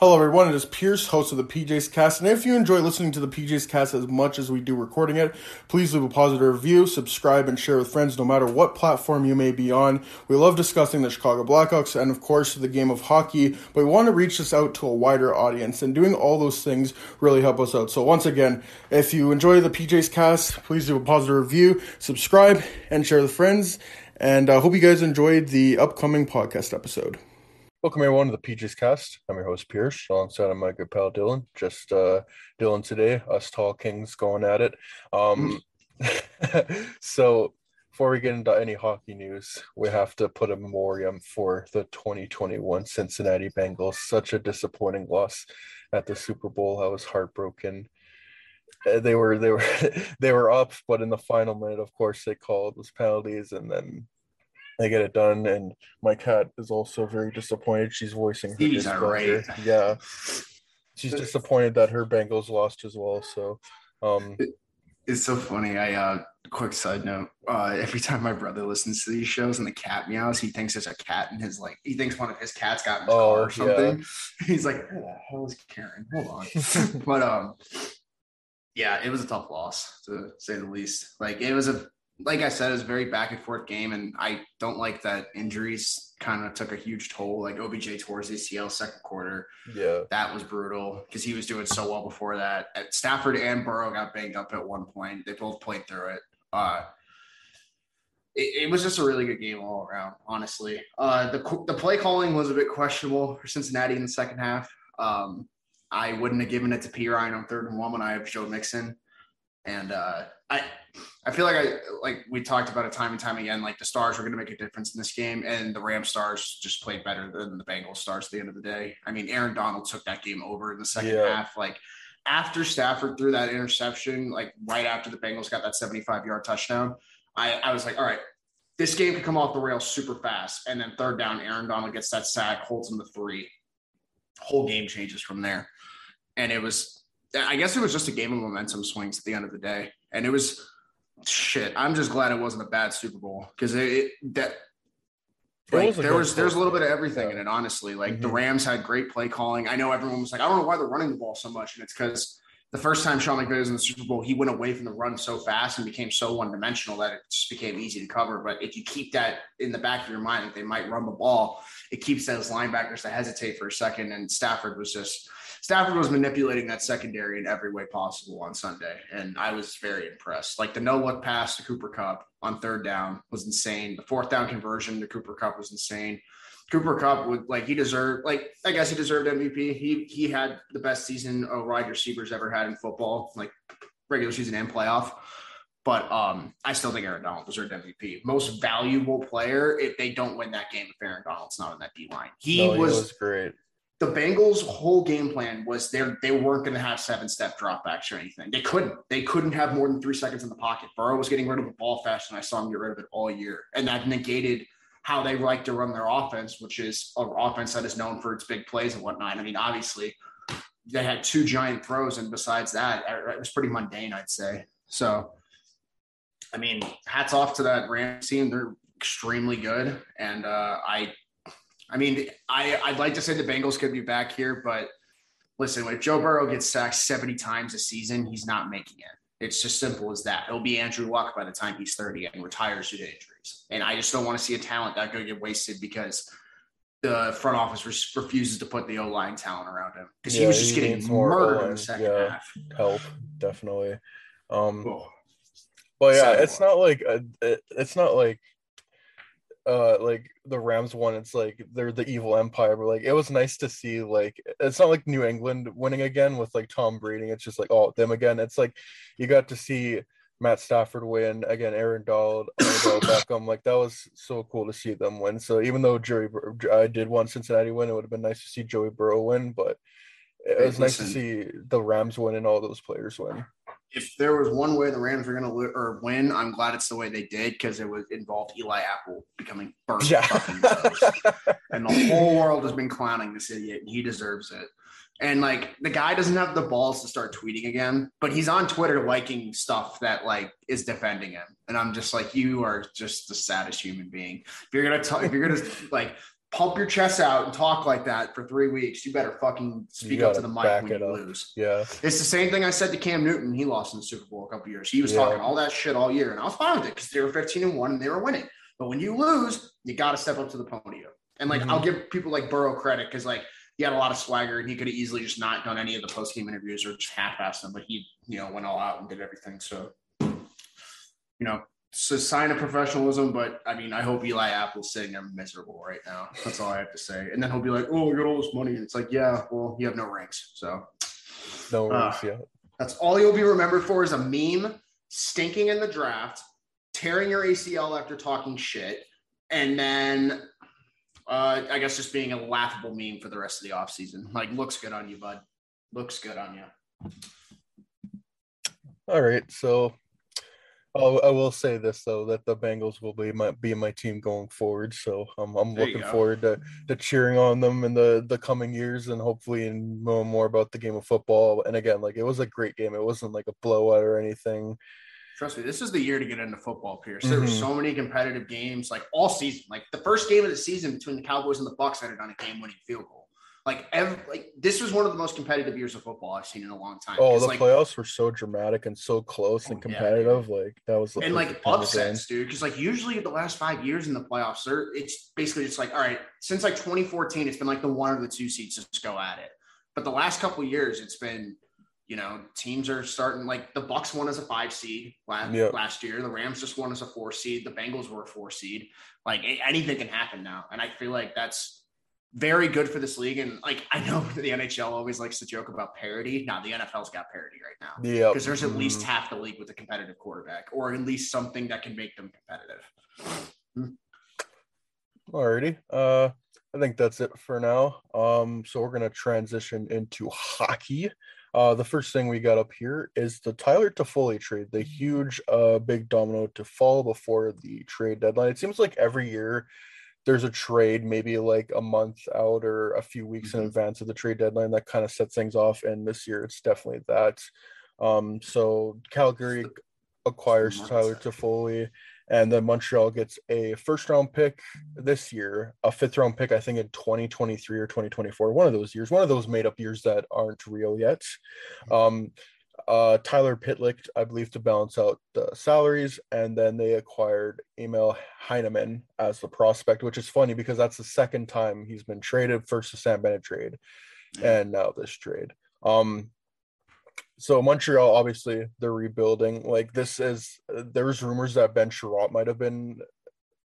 Hello, everyone. It is Pierce, host of the PJs Cast. And if you enjoy listening to the PJs Cast as much as we do recording it, please leave a positive review, subscribe, and share with friends no matter what platform you may be on. We love discussing the Chicago Blackhawks and, of course, the game of hockey, but we want to reach this out to a wider audience. And doing all those things really help us out. So, once again, if you enjoy the PJs Cast, please leave a positive review, subscribe, and share with friends. And I uh, hope you guys enjoyed the upcoming podcast episode. Welcome everyone to the PJs Cast. I'm your host Pierce, alongside my good pal Dylan. Just uh, Dylan today, us tall kings going at it. Um, so before we get into any hockey news, we have to put a memoriam for the 2021 Cincinnati Bengals. Such a disappointing loss at the Super Bowl. I was heartbroken. Uh, They were they were they were up, but in the final minute, of course, they called those penalties, and then they get it done. And my cat is also very disappointed. She's voicing her He's irate. Yeah, she's disappointed that her Bengals lost as well. So, um, It's so funny. I uh quick side note. Uh every time my brother listens to these shows and the cat meows, he thinks there's a cat in his like he thinks one of his cats got in his Oh, car or something. He's like, who the hell is Karen? Hold on. but um yeah, it was a tough loss to say the least. Like it was a like I said, it was a very back and forth game, and I don't like that injuries kind of took a huge toll. Like OBJ towards ACL second quarter. yeah, That was brutal because he was doing so well before that. At Stafford and Burrow got banged up at one point. They both played through it. Uh, it, it was just a really good game all around, honestly. Uh, the the play calling was a bit questionable for Cincinnati in the second half. Um, I wouldn't have given it to P Ryan on third and one when I have Joe Mixon, and uh, I I feel like I like we talked about it time and time again. Like the Stars were going to make a difference in this game, and the Ram Stars just played better than the Bengals Stars at the end of the day. I mean, Aaron Donald took that game over in the second Yeah. half. Like after Stafford threw that interception, like right after the Bengals got that 75 yard touchdown, I, I was like, all right, this game could come off the rails super fast. And then third down, Aaron Donald gets that sack, holds him to three. Whole game changes from there. And it was, I guess it was just a game of momentum swings at the end of the day. And it was shit. I'm just glad it wasn't a bad Super Bowl because it, it that like, was there was there's a little bit of everything in it, honestly. Like the Mhm. Rams had great play calling. I know everyone was like, I don't know why they're running the ball so much, and it's because the first time Sean McVay was in the Super Bowl, he went away from the run so fast and became so one dimensional that it just became easy to cover. But if you keep that in the back of your mind that they might run the ball, it keeps those linebackers to hesitate for a second. And Stafford was just Stafford was manipulating that secondary in every way possible on Sunday, and I was very impressed. Like the no look pass to Cooper Kupp on third down was insane. The fourth down conversion to Cooper Kupp was insane. Cooper Kupp would like he deserved like I guess he deserved MVP. He he had the best season a wide receiver's ever had in football, like regular season and playoff. But um, I still think Aaron Donald deserved MVP. Most valuable player if they don't win that game if Aaron Donald's not in that D line. He no, was was great. The Bengals' whole game plan was they they weren't going to have seven step dropbacks or anything. They couldn't. They couldn't have more than three seconds in the pocket. Burrow was getting rid of the ball faster than I saw him get rid of it all year, and that negated how they like to run their offense, which is an offense that is known for its big plays and whatnot. I mean, obviously, they had two giant throws, and besides that, it was pretty mundane, I'd say. So, I mean, hats off to that Rams team. They're extremely good, and uh, I I mean, I, I'd like to say the Bengals could be back here, but listen, if Joe Burrow gets sacked 70 times a season, he's not making it. It's just simple as that. He'll be Andrew Luck by the time he's 30 and retires due to injuries. And I just don't want to see a talent that could get wasted because the front office refuses to put the O line talent around him because he was just he getting murdered in the second yeah. half. help definitely. Um, Oh, but yeah, it's not like a, it, it's not like uh like the Rams won, It's like they're the evil empire. But like it was nice to see like it's not like New England winning again with like Tom Brady. It's just like oh them again. It's like you got to see Matt Stafford win again. Aaron Donald, Beckham. Like that was so cool to see them win. So even though Joey, I did want Cincinnati win, it would have been nice to see Joey Burrow win. But it Hey, was nice to see the Rams win and all those players win. If there was one way the Rams were going to or win, I'm glad it's the way they did because it was involved Eli Apple becoming burnt Yeah. and the whole world has been clowning this idiot, and he deserves it. And like the guy doesn't have the balls to start tweeting again, but he's on Twitter liking stuff that like is defending him, and I'm just like, you are just the saddest human being. If you're gonna talk, if you're gonna like pump your chest out and talk like that for three weeks, you better fucking speak up to the mic when you up. lose. yeah. It's the same thing I said to Cam Newton. He lost in the Super Bowl a couple years. He was Yeah. talking all that shit all year, and I was fine with it because they were 15 and one and they were winning. But when you lose, you got to step up to the podium. And like, Mhm. I'll give people like Burrow credit because like he had a lot of swagger and he could have easily just not done any of the post game interviews or just half-assed them. But he, you know, went all out and did everything. So, you know, it's a sign of professionalism. But I mean, I hope Eli Apple's sitting there miserable right now. That's all I have to say. And then he'll be like, "Oh, I got all this money," and it's like, "Yeah, well, you have no ranks, So. No Ah. worries. yeah. That's all you'll be remembered for is a meme stinking in the draft, tearing your ACL after talking shit, and then uh, I guess just being a laughable meme for the rest of the offseason. Like, looks good on you, bud. Looks good on you. All right. So I'll, I will say this though that the Bengals will be my be my team going forward. So I'm I'm There looking forward to, to cheering on them in the the coming years and hopefully and knowing more about the game of football. And again, like it was a great game. It wasn't like a blowout or anything. Trust me, this is the year to get into football, Pierce. There were Mhm. so many competitive games, like all season. Like the first game of the season between the Cowboys and the Bucks ended on a game-winning field goal. Like every, like this was one of the most competitive years of football I've seen in a long time. Oh, the like, playoffs were so dramatic and so close Oh, and yeah, competitive. like that was the and like upsets, dude. Because like usually the last five years in the playoffs, it's basically just like all right. Since like 2014, it's been like the one or the two seeds just go at it. But the last couple of years, it's been you know teams are starting like the Bucks won as a five seed last, Yeah. last year. The Rams just won as a four seed. The Bengals were a four seed. Like anything can happen now, and I feel like that's very good for this league. And like I know the NHL always likes to joke about parity. Now the NFL's got parity right now Yeah, because there's at least mhm. half the league with a competitive quarterback, or at least something that can make them competitive. Alrighty. Uh, I think that's it for now. Um, so we're gonna transition into hockey. Uh, the first thing we got up here is the Tyler Toffoli trade, the huge, uh, big domino to fall before the trade deadline. It seems like every year there's a trade, maybe like a month out or a few weeks in Mhm. advance of the trade deadline that kind of sets things off. And this year it's definitely that. Um, so Calgary acquires Tyler. Toffoli, and then Montreal gets a first round pick this year, a fifth round pick, I think in 2023 or 2024, one of those years, one of those made up years that aren't real yet. Um, uh, Tyler Pitlick, I believe, to balance out the salaries, and then they acquired Emil Heineman as the prospect, which is funny because that's the second time he's been traded. First the Sam Bennett trade, and now this trade. Um, so Montreal, obviously, they're rebuilding. Like this is, there's rumors that Ben Chiarot might have been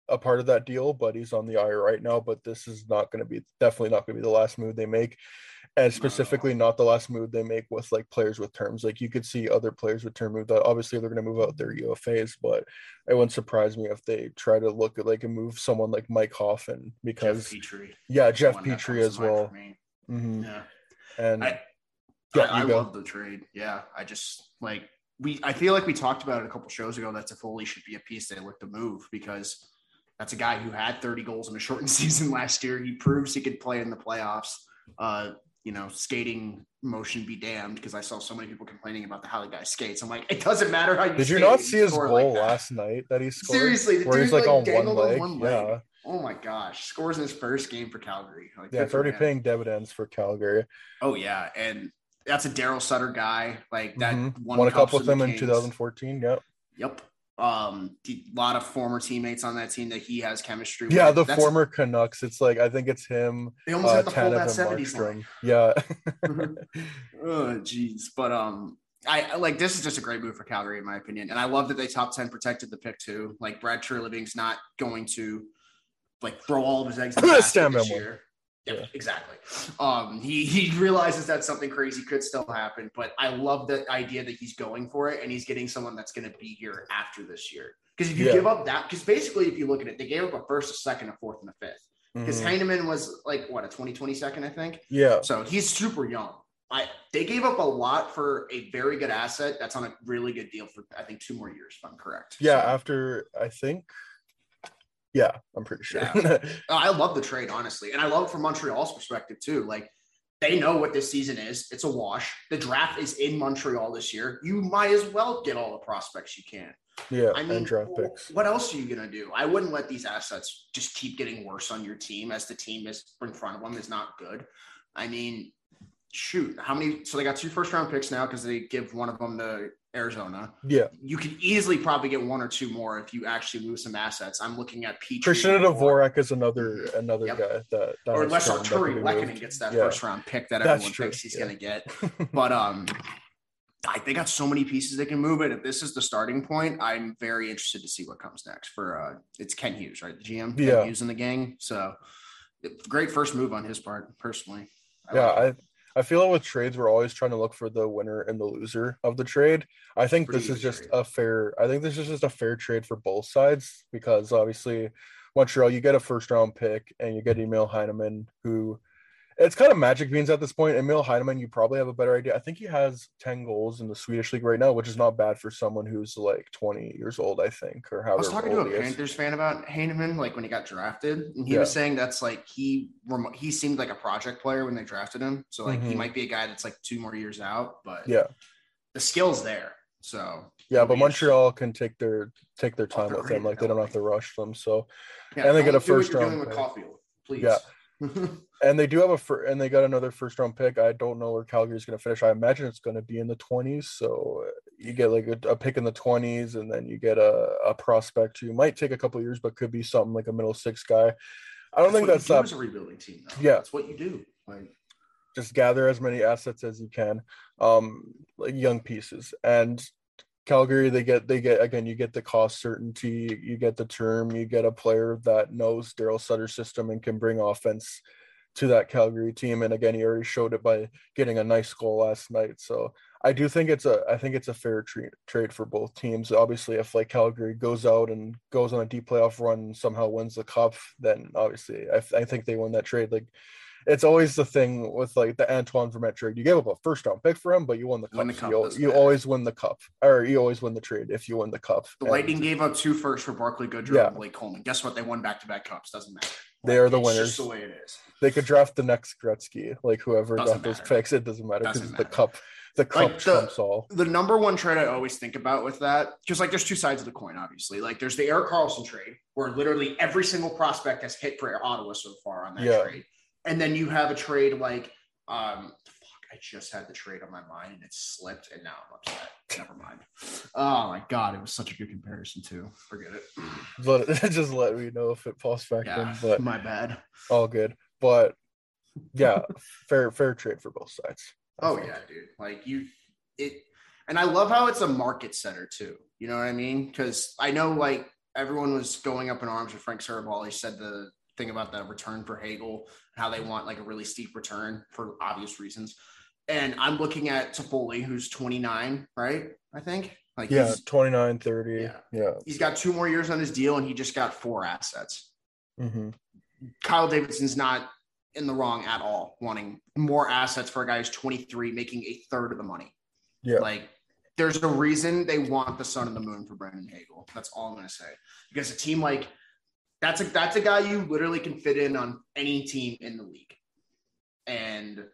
a part of that deal, but he's on the IR right now. But this is not going to be definitely not going to be the last move they make, and specifically not the last move they make with like players with terms. Like you could see other players with term move that Obviously, they're going to move out their UFAs, but it wouldn't surprise me if they try to look at like and move someone like Mike Hoffman Jeff because Petry, yeah, Jeff Petry as well. Mhm. Yeah. And I- yeah, I, I love the trade. Yeah, I just like we. I feel like we talked about it a couple shows ago that Toffoli should be a piece they look to move because that's a guy who had 30 goals in a shortened season last year. He proves he could play in the playoffs. Uh, you know, skating motion be damned because I saw so many people complaining about the how the guy skates. I'm like, it doesn't matter how you. Did you not see his goal like last night that he scored? Seriously, the where he's like, like, on one dangled on leg. one leg. Yeah, Oh my gosh, scores in his first game for Calgary. Like, yeah, it's already him. paying dividends for Calgary. Oh yeah, and that's a Daryl Sutter guy. Like that Mhm. won, Won a cup with him in 2014. Yep. Yep. Um, a lot of former teammates on that team that he has chemistry. Yeah, with. Yeah, the That's- former Canucks. It's like I think it's him, They almost uh, have to pull that and seventies Markstrom. Yeah, oh jeez but um I like this is just a great move for Calgary in my opinion, and I love that they top ten protected the pick too. Like Brad Treliving's not going to like throw all of his eggs in the basket this year. Yeah, Yeah. exactly. Um, he he realizes that something crazy could still happen, but I love the idea that he's going for it and he's getting someone that's going to be here after this year. Because if you Yeah. give up that, because basically, if you look at it, they gave up a first, a second, a fourth, and a fifth. Because Mhm. Heineman was like what a 2020 second, I think. yeah, So he's super young. I they gave up a lot for a very good asset that's on a really good deal for I think two more years, if I'm correct. yeah. So, After I think, yeah, I'm pretty sure. Oh, I love the trade, honestly. And I love it from Montreal's perspective too. Like they know what this season is. It's a wash. The draft is in Montreal this year. You might as well get all the prospects you can. yeah, I mean, and draft picks. what else are you gonna do? I wouldn't let these assets just keep getting worse on your team as the team is in front of them is not good. I mean, shoot, how many? So they got two first round picks now because they give one of them to Arizona. Yeah, You could easily probably get one or two more if you actually move some assets. I'm looking at Petry Christian Dvorak is another another Yep. guy that, that or unless come that could Arturi moved. gets that Yeah. first round pick that That's everyone true, thinks he's yeah. going to get. But um, I, they got so many pieces they can move it. If this is the starting point, I'm very interested to see what comes next. For uh, it's Kent Hughes, right? The GM, Kent Yeah. Hughes in the gang. So great first move on his part, personally. I yeah, like. I I feel like with trades we're always trying to look for the winner and the loser of the trade. I think Pretty this is just trade. a fair. I think this is just a fair trade for both sides because obviously Montreal, you get a first round pick and you get Emil Heineman, who it's kind of magic beans at this point. Emil Heineman, you probably have a better idea. I think he has ten goals in the Swedish league right now, which is not bad for someone who's like twenty years old, I think, or I was talking to a. Panthers fan about Heineman, like when he got drafted, and he Yeah. was saying that's like he he seemed like a project player when they drafted him. So like he Mhm. might be a guy that's like two more years out, but Yeah, the skill's there. So yeah, but. Montreal can take their take their time with him. Like they don't have to rush them. So Yeah, And they get a first round doing with. Caufield, please. Yeah. and they do have a fir- and they got another first round pick. I don't know where Calgary's going to finish. I imagine it's going to be in the twenties. So you get like a, a pick in the twenties, and then you get a, a prospect who might take a couple years, but could be something like a middle six guy. I don't think what that's that. as a rebuilding team. Though. Yeah. that's what you do. Like Just gather as many assets as you can, um, like young pieces, and Calgary they get they get again you get the cost certainty, you get the term, you get a player that knows Daryl Sutter's system and can bring offense to that Calgary team. And again, he already showed it by getting a nice goal last night. So I do think it's a I think it's a fair trade for both teams. Obviously, if like Calgary goes out and goes on a deep playoff run and somehow wins the cup, then obviously I, I think they win that trade. Like it's always the thing with like the Antoine Vermette trade. You gave up a first round pick for him, but you won the cup. Win the cup, you, you matter. always win the cup, or you always win the trade if you win the cup. the And Lightning gave up two firsts for Barclay Goodrow Yeah. and Blake Coleman. Guess what? They won back to back cups. Doesn't matter. They are the It's winners. Just the way it is. They could draft the next Gretzky, like whoever Doesn't got those matter. picks. It doesn't matter because the cup, the cup Like, the- trumps all. The number one trade I always think about with that, because like there's two sides of the coin, obviously. Like there's the Erik Karlsson trade, where literally every single prospect has hit for Ottawa so far on that Yeah. trade. And then you have a trade like um fuck, I just had the trade on my mind and it slipped and now I'm upset. Never mind. Oh my god, it was such a good comparison too. Forget it. It, just let me know if it pops back Yeah, in, but my bad. all good. But yeah, fair fair trade for both sides. I Oh think. yeah, dude. Like you it and I love how it's a market center too. You know what I mean? Because I know like everyone was going up in arms with Frank Serval. He said the thing about the return for Hagel, how they want like a really steep return for obvious reasons. And I'm looking at Toffoli, who's 29, right? I think. Like Yeah, he's, 29, 30. Yeah. Yeah. he's got two more years on his deal and he just got four assets. hmm Kyle Davidson's not in the wrong at all, wanting more assets for a guy who's 23, making a third of the money. Yeah. Like, there's a reason they want the sun and the moon for Brandon Hagel. That's all I'm gonna say. Because a team like that's a that's a guy you literally can fit in on any team in the league. And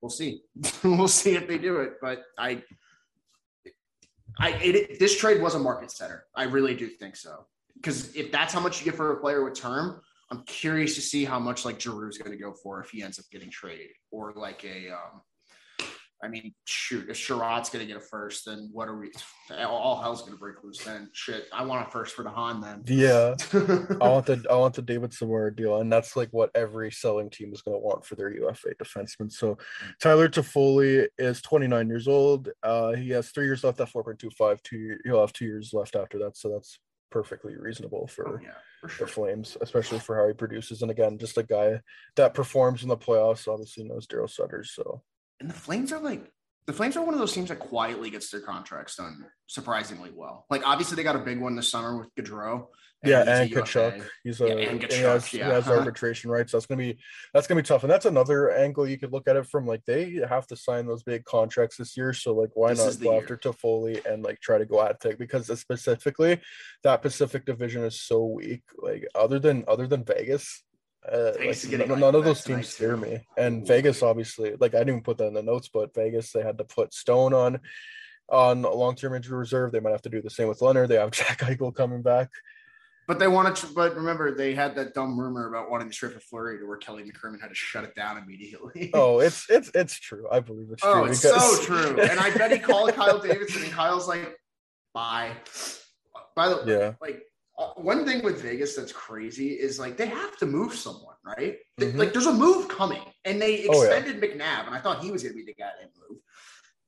we'll see. we'll see if they do it. But I I it, this trade was a market setter. I really do think so. Because if that's how much you get for a player with term, I'm curious to see how much like Giroux is going to go for if he ends up getting traded, or like a um, I mean, shoot, if Chiarot's going to get a first, then what are we? All hell's going to break loose. Then shit, I want a first for de Haan. Then Yeah, I want the I want the David Samora deal, and that's like what every selling team is going to want for their UFA defenseman. So, Tyler Toffoli is 29 years old. Uh, he has three years left at 4.25. Two he'll have two years left after that. So that's perfectly reasonable for Oh, yeah, for the. Flames, especially for how he produces. And again, just a guy that performs in the playoffs. Obviously knows Daryl Sutters. So And the Flames are like the Flames are one of those teams that quietly gets their contracts done surprisingly well. Like obviously they got a big one this summer with Gaudreau. yeah, and Tkachuk. He's a Yeah, and and he has, yeah. he has arbitration rights. That's gonna be that's gonna be tough. And that's another angle you could look at it from. Like they have to sign those big contracts this year. So like why This not go year. after Toffoli and like try to go at it because specifically that Pacific division is so weak. Like other than other than Vegas. Uh, like, getting none, of those teams scare me, and Ooh. Vegas obviously, like I didn't even put that in the notes, but Vegas they had to put Stone on on long term injury reserve. They might have to do the same with Leonard. They have Jack Eichel coming back. But they wanted to, but remember they had that dumb rumor about wanting to strip a Fleury to where Kelly McCrimmon had to shut it down immediately. Oh, it's it's it's true. I believe it's true. Oh, it's because- so true. And I bet he called Kyle Davidson, and Kyle's like, "Bye." By the way, Yeah. like uh, one thing with Vegas that's crazy is like they have to move someone, right? They- Mhm. Like there's a move coming, and they Oh, yeah. extended McNabb, and I thought he was going to be the guy that move.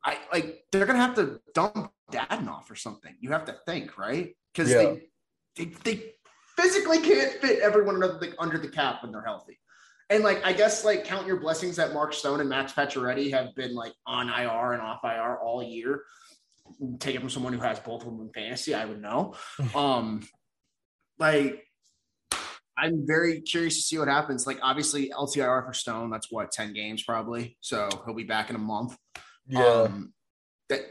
I like they're going to have to dump Dadonov or something. You have to think, right? Because Yeah. they, they they physically can't fit everyone under the under the cap when they're healthy. And like I guess like count your blessings that Mark Stone and Max Pacioretty have been like on IR and off IR all year. Take it from someone who has both of them in fantasy, I would know. Um, like I'm very curious to see what happens. Like obviously LTIR for Stone, that's what ten games probably. So he'll be back in a month. Yeah. Um, that.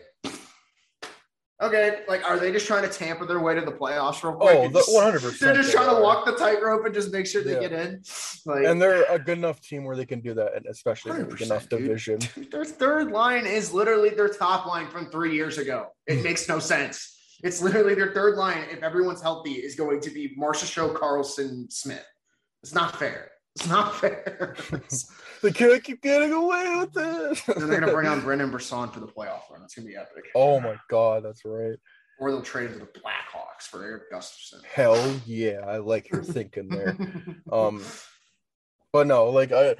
Okay, like, are they just trying to tamper their way to the playoffs real quick? Oh, the- 100% They're just they trying to walk the tightrope and just make sure they Yeah. get in. Like, and they're a good enough team where they can do that, and especially in a 100%, enough dude. division. Their third line is literally their top line from three years ago. It Hmm. makes no sense. It's literally their third line, if everyone's healthy, is going to be Marcia Show, Karlsson, Smith. It's not fair. It's not fair. They can't keep getting away with it. and they're going to bring on Brendan Brisson for the playoff run. It's going to be epic. oh my god, that's right. Or they'll trade him to the Blackhawks for Erik Gustafsson. Hell yeah, I like your thinking there. Um, but no, like I,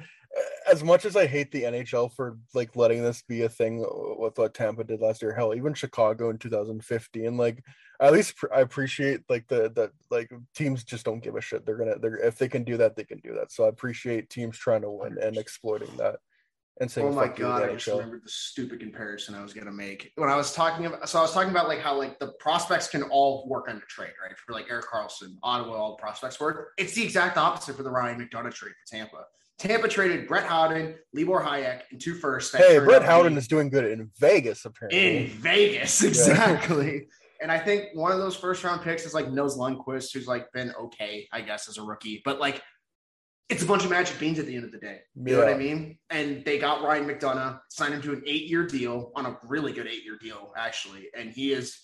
as much as I hate the NHL for like letting this be a thing with what Tampa did last year, hell, even Chicago in 2015, like at least I appreciate like the that like teams just don't give a shit. They're gonna they're if they can do that, they can do that. So I appreciate teams trying to win and exploiting that. And saying, Oh my "Fuck god! I just NHL." remembered the stupid comparison I was gonna make when I was talking about. So I was talking about like how like the prospects can all work on under trade, right? For like Erik Karlsson, Ottawa, all the prospects work. It's the exact opposite for the Ryan McDonagh trade for Tampa. Tampa traded Brett Howden, Libor Hajek, and two firsts. Hey, Brett Howden is doing good in Vegas, apparently. in Vegas, exactly. And I think one of those first round picks is like Nils Lundkvist, who's like been okay, I guess, as a rookie, but like it's a bunch of magic beans at the end of the day. You know what I mean? And they got Ryan McDonagh, signed him to an eight year deal on a really good eight year deal, actually. And he is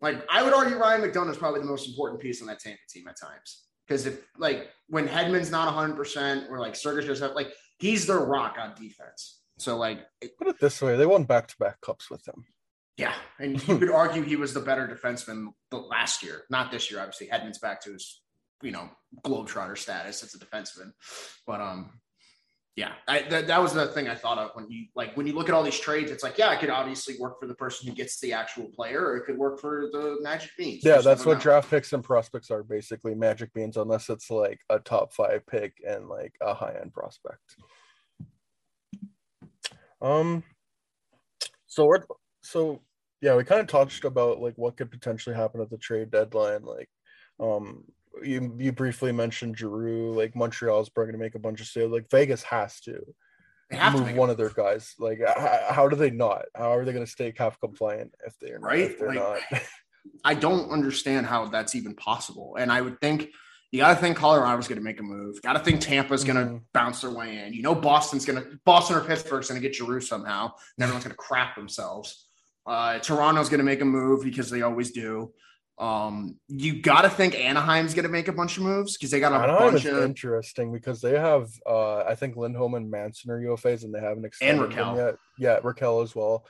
like, I would argue Ryan McDonagh is probably the most important piece on that Tampa team at times. Because if like when Hedman's not 100% or like Sergej just like he's their rock on defense. So like it- Put it this way, they won back to back cups with him. yeah, and you could argue he was the better defenseman the last year, not this year. Obviously, Hedman's back to his, you know, globetrotter status as a defenseman. But um, yeah, I, that, that was the thing I thought of when you like when you look at all these trades. It's like, yeah, it could obviously work for the person who gets the actual player, or it could work for the Magic Beans. Yeah, that's what know. draft picks and prospects are basically magic beans, unless it's like a top five pick and like a high end prospect. Um, so we're so yeah, we kind of touched about like what could potentially happen at the trade deadline. Like, um, you you briefly mentioned Giroux. Like Montreal's probably going to make a bunch of sales. Like Vegas has to They have to move make one of their guys. Like, how, how do they not? How are they going to stay cap compliant if they're Right? If they're Like, not. I don't understand how that's even possible. And I would think you got to think Colorado's going to make a move. Got to think Tampa's going to Mhm. bounce their way in. You know, Boston's going to Boston or Pittsburgh's going to get Giroux somehow, and everyone's going to crap themselves. Uh, Toronto's going to make a move because they always do. Um, you got to think Anaheim's going to make a bunch of moves because they got a Anaheim bunch of interesting because they have, uh, I think Lindholm and Manson are UFAs, and they haven't extended them Rakell. yet. Yeah, Rakell as well.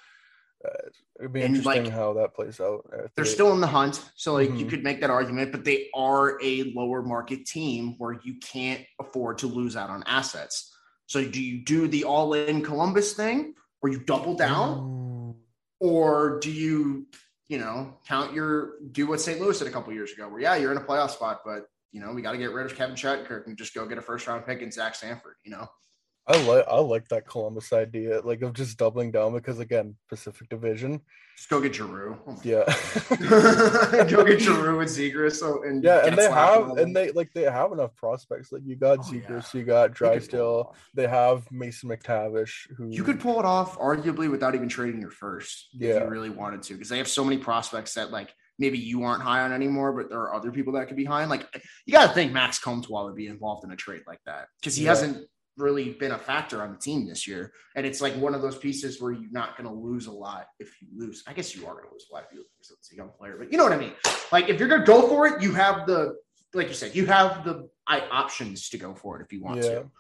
Uh, it'd be And, interesting like, how that plays out. they're they- still in the hunt. So like you Mhm. could make that argument, but they are a lower market team where you can't afford to lose out on assets. So do you do the all in Columbus thing where you double down? Ooh. or do you you know count your do what st louis did a couple years ago where yeah you're in a playoff spot but you know we got to get rid of kevin Shattenkirk and just go get a first round pick in zach Sanford, you know I like I like that Columbus idea, like of just doubling down because again, Pacific Division. just go get Giroux. Oh Yeah. Go get Giroux and Zegras so, and Yeah, and they have and they like they have enough prospects. Like you got Oh, Zegras, yeah. you got Drysdale, they have Mason McTavish, who you could pull it off arguably without even trading your first if you really wanted to because they have so many prospects that like maybe you aren't high on anymore but there are other people that could be high on like you got to think max comtois would be involved in a trade like that because he Yeah. hasn't really been a factor on the team this year. And it's like one of those pieces where you're not going to lose a lot if you lose. I guess you are going to lose a lot if you lose it's a young player but you know what i mean. Like if you're going to go for it you have the like you said you have the I, options to go for it if you want Yeah. to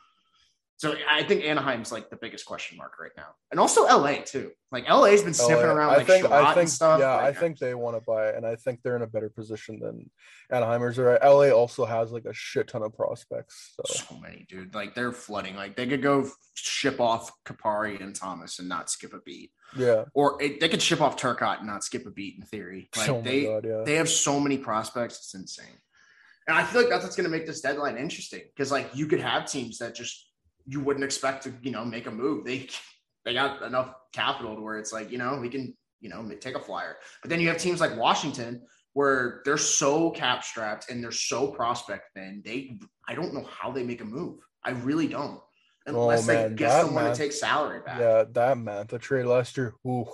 so I think Anaheim's like the biggest question mark right now, and also LA too. Like LA's been sniffing LA. around I like think I think and stuff. yeah, I Like, think they want to buy it, and I think they're in a better position than Anaheimers are. LA also has like a shit ton of prospects. So so many, dude. Like they're flooding. Like they could go ship off Kupari and Thomas and not skip a beat, yeah. or it, they could ship off Turcotte and not skip a beat in theory. Like oh they god, yeah. they have so many prospects. It's insane. And I feel like that's what's going to make this deadline interesting because like you could have teams that just you wouldn't expect to you know make a move. They they got enough capital to where it's like you know we can you know take a flyer. But then you have teams like Washington where they're so cap strapped and they're so prospect thin. They I don't know how they make a move. I really don't. Unless oh, they Oh, man, get someone to take salary back. Yeah, that man, the trade last year. Ooh.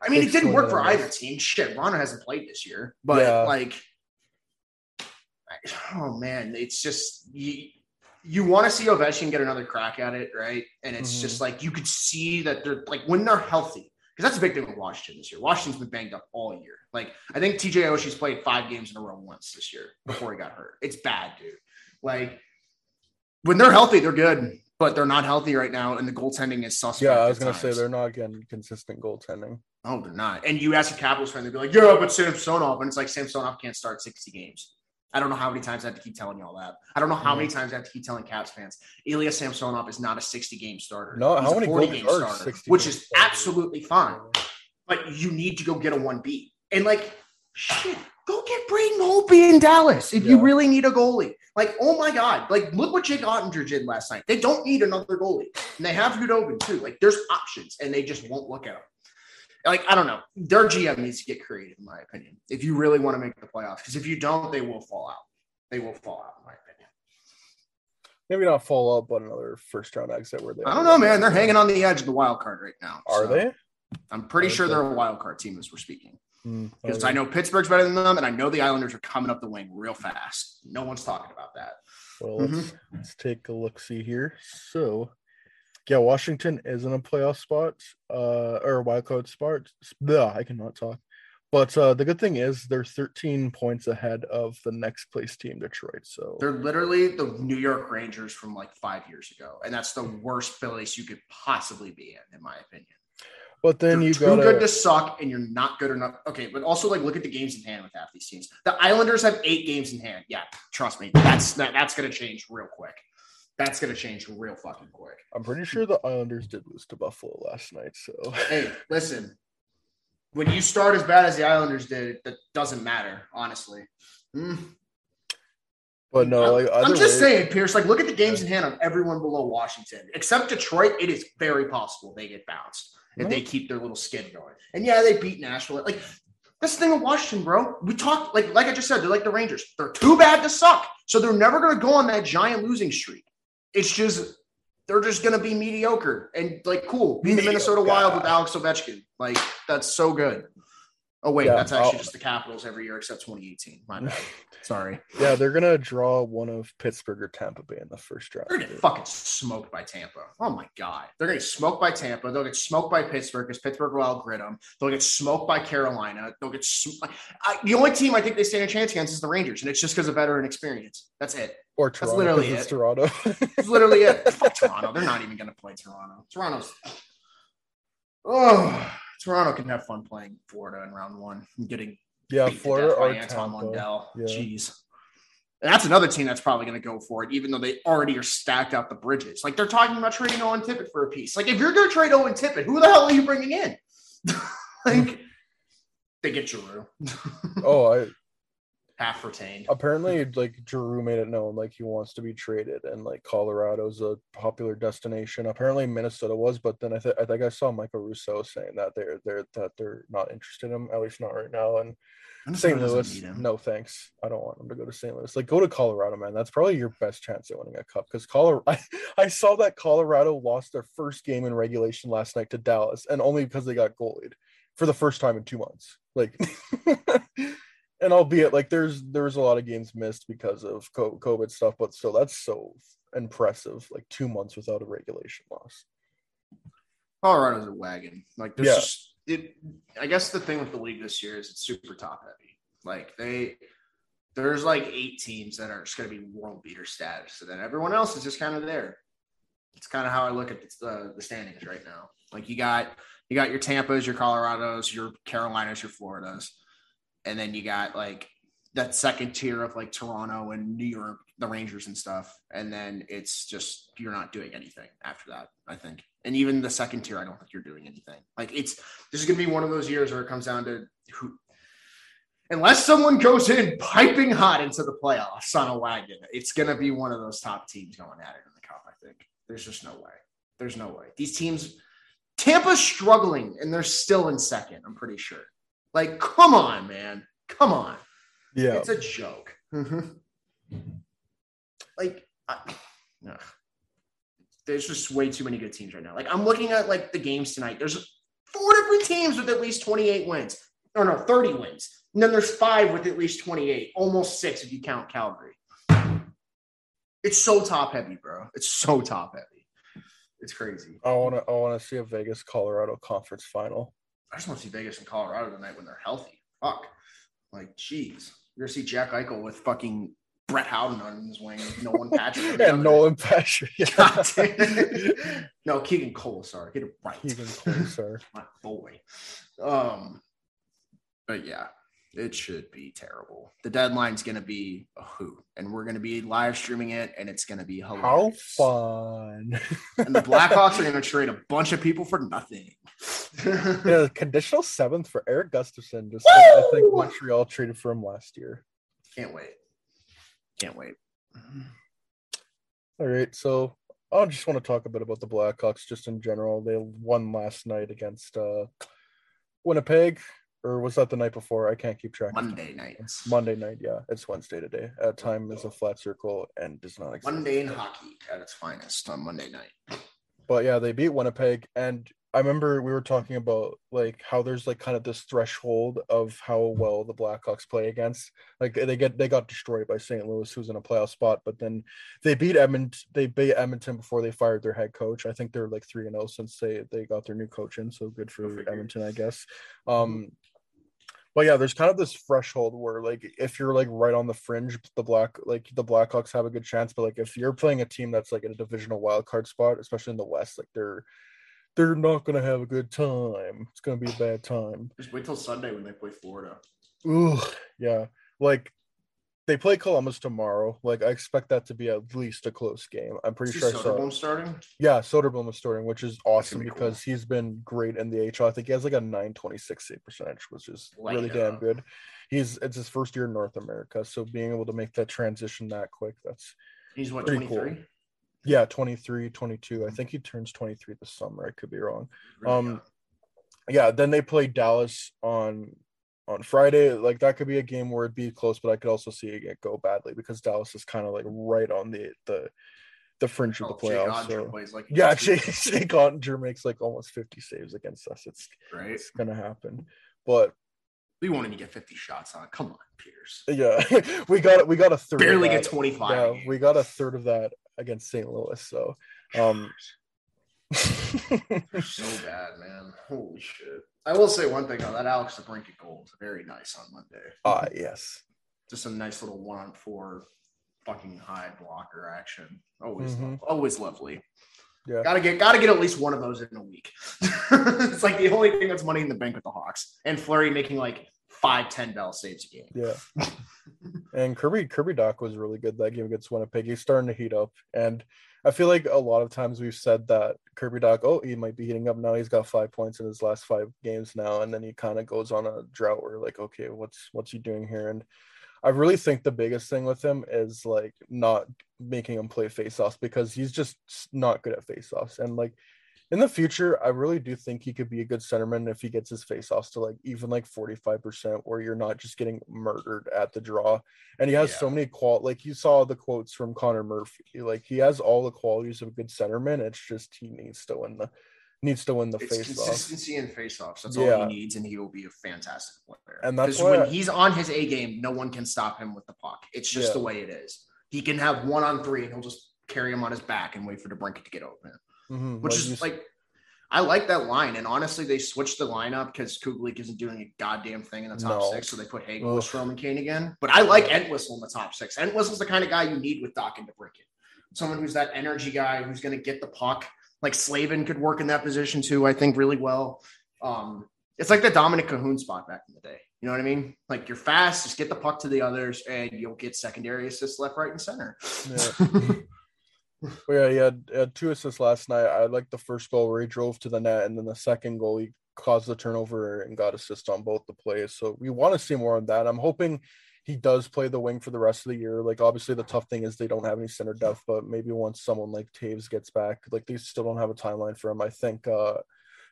I mean, it didn't work for either team. Shit, Ronner hasn't played this year, but Yeah. like, oh man, it's just you. You want to see Ovechkin get another crack at it, right? And it's Mhm. just like you could see that they're like when they're healthy, because that's a big thing with Washington this year. Washington's been banged up all year. Like I think TJ Oshie's played five games in a row once this year before he got hurt. It's bad, dude. Like when they're healthy, they're good, but they're not healthy right now, and the goaltending is suspect. Yeah, I was gonna say they're not getting consistent goaltending. No, they're not. And you ask a Capitals fan, they'd be like, "Yeah, but Samsonov," and it's like Samsonov can't start sixty games. I don't know how many times I have to keep telling you all that. I don't know how many mm-hmm. times I have to keep telling Caps fans. Ilya Samsonov is not a sixty game starter. No, He's how a many 40 game are starter, 60 which is starters? absolutely fine. But you need to go get a one beat and like shit. Go get Braden Holtby in Dallas if you really need a goalie. Like, oh my God. Like, look what Jake Oettinger did last night. They don't need another goalie. And they have Khudobin too. Like, there's options, and they just won't look at them. Like, I don't know. Their GM needs to get creative, in my opinion, if you really want to make the playoffs. Because if you don't, they will fall out. They will fall out, in my opinion. Maybe not fall out, but another first round exit where they. I don't know, man. They're hanging on the edge of the wild card right now. Are So they? I'm pretty sure Okay. they're a wild card team as we're speaking. Hmm, Because okay. I know Pittsburgh's better than them, and I know the Islanders are coming up the wing real fast. No one's talking about that. Well, Mm-hmm. let's, let's take a look. See here. So, yeah, Washington is in a playoff spot, uh, or a wild card spot. Yeah, I cannot talk. But uh, the good thing is they're 13 points ahead of the next place team, Detroit. So They're literally the New York Rangers from like five years ago, and that's the worst place you could possibly be in, in my opinion. but then you're you too got good to suck, and you're not good enough. Okay, but also like look at the games in hand with half these teams. The Islanders have eight games in hand. Yeah, trust me, that's that, that's gonna change real quick. That's gonna change real fucking quick. I'm pretty sure the Islanders did lose to Buffalo last night. So Hey, listen, when you start as bad as the Islanders did, that doesn't matter, honestly. Hmm. but no, like I'm just way- saying, Pierce. Like, look at the games in hand of everyone below Washington, except Detroit. It is very possible they get bounced if they keep their little skid going. And yeah, they beat Nashville. Like that's the thing with Washington, bro. We talked like like I just said, they're like the Rangers. They're too bad to suck, so they're never going to go on that giant losing streak. It's just they're just going to be mediocre and like cool. Be the Minnesota Wild with Alex Ovechkin. Like that's so good. Oh wait, Yeah, that's actually I'll- just the Capitals every year except 2018. My bad. Sorry. Yeah, they're gonna draw one of Pittsburgh or Tampa Bay in the first round. They're gonna get fucking smoked by Tampa. Oh my god, they're gonna get smoked by Tampa. They'll get smoked by Pittsburgh because Pittsburgh will outgrid them. They'll get smoked by Carolina. They'll get sm- I, the only team I think they stand a chance against is the Rangers, and it's just because of veteran experience. That's it. Or Toronto. literally 'cause it's it. Toronto. That's literally it. Fuck Toronto. They're not even gonna play Toronto. Toronto's. Oh, Toronto can have fun playing Florida in round one, and getting yeah, Florida or Anton Tampa. Lundell. Yeah. Jeez. And that's another team that's probably going to go for it, even though they already are stacked out the bridges. Like they're talking about trading Owen Tippett for a piece. Like if you're going to trade Owen Tippett, who the hell are you bringing in? like they get Giroux, Oh, I half retained. apparently like Giroux made it known like he wants to be traded and like Colorado's a popular destination. Apparently Minnesota was, but then I think I think I saw Michael Russo saying that they're they're that they're not interested in him, at least not right now. And Minnesota St. Louis, no thanks. I don't want him to go to St. Louis. Like go to Colorado, man. That's probably your best chance at winning a cup because Colorado. I, I saw that Colorado lost their first game in regulation last night to Dallas, and only because they got goalied for the first time in two months. Like, and albeit like there's there's a lot of games missed because of COVID stuff, but still that's so impressive. Like two months without a regulation loss. Colorado's a wagon. Like there's Yeah. just it. I guess the thing with the league this year is it's super top heavy. Like they, there's like eight teams that are just going to be world beater status, and then everyone else is just kind of there. It's kind of how I look at the, uh, the standings right now. Like you got you got your Tampa's, your Colorados, your Carolinas, your Floridas, and then you got like that second tier of like Toronto and New York, the Rangers and stuff, and then it's just you're not doing anything after that. I think, and even the second tier, I don't think you're doing anything. Like it's this is gonna be one of those years where it comes down to who, unless someone goes in piping hot into the playoffs on a wagon, it's gonna be one of those top teams going at it in the cup. I think there's just no way. There's no way these teams. Tampa's struggling and they're still in second. I'm pretty sure. Like, come on, man, come on. Yeah, It's a joke. Mm-hmm. like, I, there's just way too many good teams right now. Like, I'm looking at like the games tonight. There's four different teams with at least 28 wins, or no, 30 wins. And then there's five with at least 28, almost six if you count Calgary. It's so top heavy, bro. It's so top heavy. It's crazy. I want to I want to see a Vegas Colorado conference final. I just want to see Vegas and Colorado tonight when they're healthy. Fuck. Like, jeez. You're gonna see Jack Eichel with fucking Brett Howden on his wing, Nolan Patrick. and Nolan Patrick. No, Keegan Cole, sorry. Get it right. Even closer. My boy. Um, but yeah, it should be terrible. The deadline's gonna be a hoot, and we're gonna be live streaming it, and it's gonna be hilarious. How fun! And the Blackhawks are gonna trade a bunch of people for nothing. yeah, conditional seventh for Erik Gustafsson. Just like I think Montreal traded for him last year. Can't wait. Can't wait. All right, so I just want to talk a bit about the Blackhawks just in general. They won last night against uh Winnipeg, or was that the night before? I can't keep track. Monday time. nights. Monday night, yeah. It's Wednesday today. Uh, time is a flat circle and does not exist. Monday in hockey at its finest on Monday night. but yeah, they beat Winnipeg, and I remember we were talking about like how there's like kind of this threshold of how well the Blackhawks play against. Like they get they got destroyed by St. Louis, who's in a playoff spot, but then they beat Edmonton. They beat Edmonton before they fired their head coach. I think they're like three and zero since they they got their new coach in. So good for. Edmonton, I guess. Um, but yeah, there's kind of this threshold where like if you're like right on the fringe, the black like the Blackhawks have a good chance. But like if you're playing a team that's like in a divisional wild card spot, especially in the West, like they're they're not gonna have a good time. It's gonna be a bad time. Just wait till Sunday when they play Florida. Ooh, yeah. Like they play Columbus tomorrow. Like I expect that to be at least a close game. I'm pretty sure I saw. Starting? Yeah, Soderblom is starting, which is awesome be cool. because he's been great in the AHL. I think he has like a 926 save percentage, which is Light really damn good. He's it's his first year in North America, so being able to make that transition that quick, that's He's what, 23? cool. yeah, 23, 22. I think he turns 23 this summer. I could be wrong. Really Um. Yeah, then they play Dallas on on Friday. Like that could be a game where it'd be close, but I could also see it go badly because Dallas is kind of like right on the the the fringe of the Oh, playoffs. So like yeah, to, Jake, Jake Oettinger makes like almost 50 saves against us. It's right? it's gonna happen. But We won't even get 50 shots on. Come on, Pierce. Yeah, we got it. we got a third. Barely get 25. Yeah, we got a third of that against St. Louis. So, um, so bad, man. Holy shit. I will say one thing though. That Alex DeBrincat goal is very nice on Monday. ah, yes, Just a nice little one on four fucking high blocker action. Always, Mhm. lo- always lovely. Yeah. Gotta get, gotta get at least one of those in a week. it's like the only thing that's money in the bank with the Hawks and Fleury making like five, 10 bell saves a game. yeah. and Kirby Kirby Dach was really good that game against Winnipeg. He's starting to heat up, and I feel like a lot of times we've said that Kirby Dach, oh, he might be heating up now. He's got five points in his last five games now, and then he kind of goes on a drought where like, okay, what's what's he doing here? And I really think the biggest thing with him is like not making him play faceoffs because he's just not good at faceoffs. And like in the future, I really do think he could be a good centerman if he gets his faceoffs to like even like 45%, where you're not just getting murdered at the draw. And he has so many qual like you saw the quotes from Connor Murphy. Like he has all the qualities of a good centerman. It's just he needs to win the needs to win the It's faceoff. consistency in faceoffs. That's all he needs, and he will be a fantastic player. And that's when I- he's on his A game, no one can stop him with the puck. It's just Yeah. the way it is. He can have one on three, and he'll just carry him on his back and wait for DeBrincat to get open. Mhm, Which like is like, I like that line. And honestly, they switched the lineup because Kubalik isn't doing a goddamn thing in the top No. six, so they put Hagel with Strome and Kane again. But I like Entwistle in the top six. Entwistle's the kind of guy you need with Dach and DeBrincat. Someone who's that energy guy who's going to get the puck. Like Slavin could work in that position too, I think, really well. Um, it's like the Dominic Kahun spot back in the day. You know what I mean? Like you're fast, just get the puck to the others, and you'll get secondary assists left, right, and center. Yeah. But yeah, he had, he had two assists last night. I like the first goal where he drove to the net, and then the second goal he caused the turnover and got assist on both the plays. So we want to see more of that. I'm hoping he does play the wing for the rest of the year. Like obviously the tough thing is they don't have any center depth, but maybe once someone like Toews gets back, like they still don't have a timeline for him. I think uh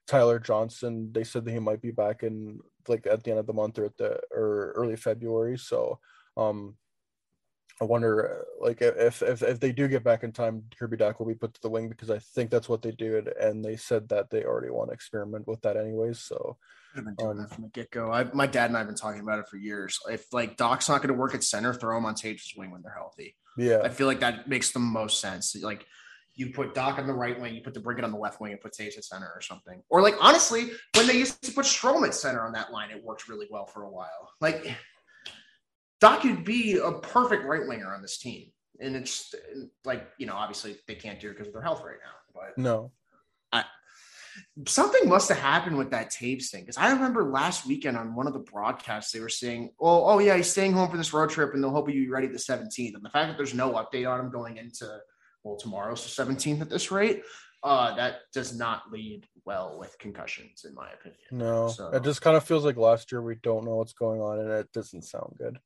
Tyler Johnson, they said that he might be back in like at the end of the month or at the or early February. So um I wonder, uh, like, if if if they do get back in time, Kirby Dach will be put to the wing because I think that's what they did, and they said that they already want to experiment with that anyways. So I've been doing Um, that from the get go. I, my dad and I have been talking about it for years. If like Dach's not going to work at center, throw him on Toews' wing when they're healthy. yeah, I feel like that makes the most sense. Like you put Dach on the right wing, you put DeBrincat on the left wing, and put Toews at center or something. Or like honestly, when they used to put Strome at center on that line, it worked really well for a while. Like Dach could be a perfect right winger on this team. And it's like, you know, obviously they can't do it because of their health right now. But no, something must have happened with that Toews thing because I remember last weekend on one of the broadcasts they were saying, "Oh, oh yeah, he's staying home for this road trip, and they'll hope he'll be ready the 17th." And the fact that there's no update on him going into well tomorrow's the 17th at this rate, uh, that does not lead well with concussions, in my opinion. no, So- it just kind of feels like last year we don't know what's going on, and it doesn't sound good.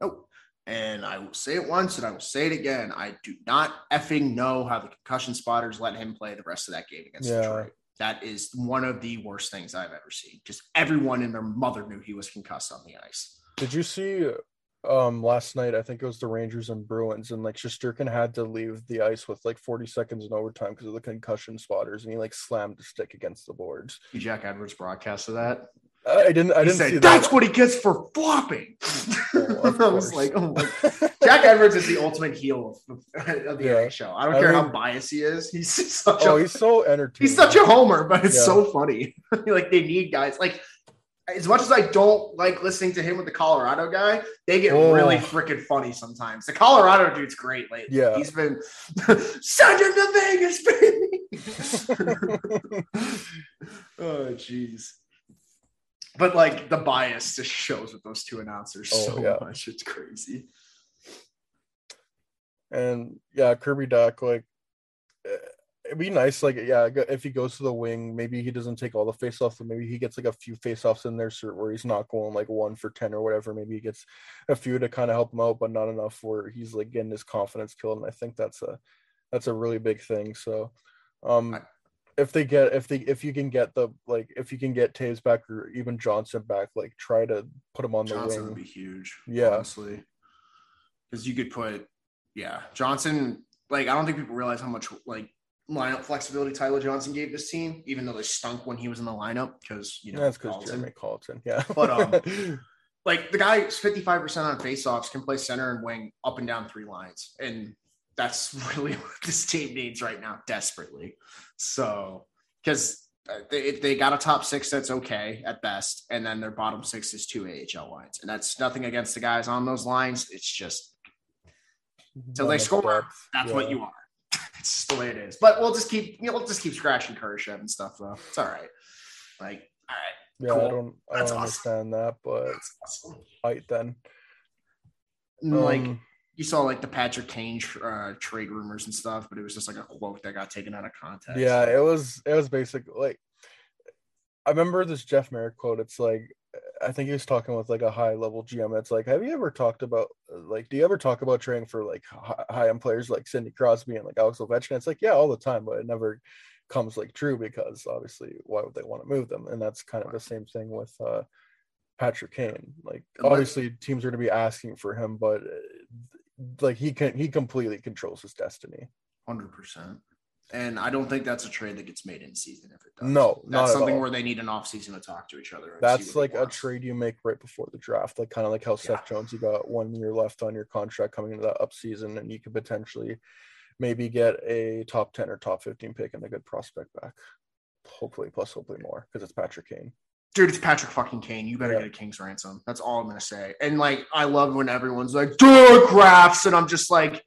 Oh, and I will say it once and I will say it again. I do not effing know how the concussion spotters let him play the rest of that game against Yeah. Detroit. That is one of the worst things I've ever seen. Just everyone and their mother knew he was concussed on the ice. Did you see um last night? I think it was the Rangers and Bruins, and like Shesterkin had to leave the ice with like 40 seconds in overtime because of the concussion spotters, and he like slammed the stick against the boards. Jack Edwards broadcasted that. I didn't. I didn't said, That's that. what he gets for flopping. Oh, I was like, oh my Jack Edwards is the ultimate heel of, of the Yeah. NHL. I don't I care how biased he is. He's such oh, a he's so entertaining. He's such a homer, but it's Yeah. so funny. like they need guys like as much as I don't like listening to him with the Colorado guy, they get Oh. really freaking funny sometimes. The Colorado dude's great lately. Yeah. He's been send him to Vegas, baby. oh jeez. But like the bias just shows with those two announcers Oh, so yeah. much. It's crazy. And yeah, Kirby Dach, like eh, it'd be nice, like yeah, if he goes to the wing, maybe he doesn't take all the faceoffs, but maybe he gets like a few faceoffs in there, where he's not going like one for ten or whatever. Maybe he gets a few to kind of help him out, but not enough where he's like getting his confidence killed. And I think that's a that's a really big thing. So, um, I- if they get if they if you can get the like if you can get Toews back or even Johnson back, like try to put him on the Johnson wing. would be huge. Yeah. honestly, because you could put, yeah, Johnson. Like I don't think people realize how much like lineup flexibility Tyler Johnson gave this team, even though they stunk when he was in the lineup because you know That's because. Jeremy Colliton. Yeah. But, um, like the guy is 55% on faceoffs, can play center and wing up and down three lines. And that's really what this team needs right now, desperately. So, because they, they got a top six that's okay at best. And then their bottom six is two AHL lines. And that's nothing against the guys on those lines. It's just till they score, depth. that's Yeah. what you are. it's just the way it is. But we'll just keep, you know, we'll just keep scratching Kurashev and stuff, though. It's all right. Like, all right. Yeah, I don't, I don't awesome. understand that, but That's awesome. fight then. Like, Um, you saw like the Patrick Kane tr- uh, trade rumors and stuff, but it was just like a quote that got taken out of context. Yeah, it was it was basic like I remember this Jeff Marek quote. It's like I think he was talking with like a high level GM. It's like, have you ever talked about like, do you ever talk about trading for like high end players like Sidney Crosby and like Alex Ovechkin? It's like, yeah, all the time, but it never comes like true because obviously, why would they want to move them? And that's kind of the same thing with uh Patrick Kane. Like, obviously, teams are going to be asking for him, but uh, like he can he completely controls his destiny. hundred percent. And I don't think that's a trade that gets made in season if it does. No, not that's at something where they need an off season to talk to each other. That's like a trade you make right before the draft, like kind of like how Seth Jones, you got one year left on your contract coming into that up season, and you could potentially maybe get a top 10 or top 15 pick and a good prospect back. Hopefully, plus hopefully more because it's Patrick Kane. Dude, it's Patrick fucking Kane. You better Yeah. get a king's ransom. That's all I'm gonna say. And like, I love when everyone's like, "Duh, graphs," and I'm just like,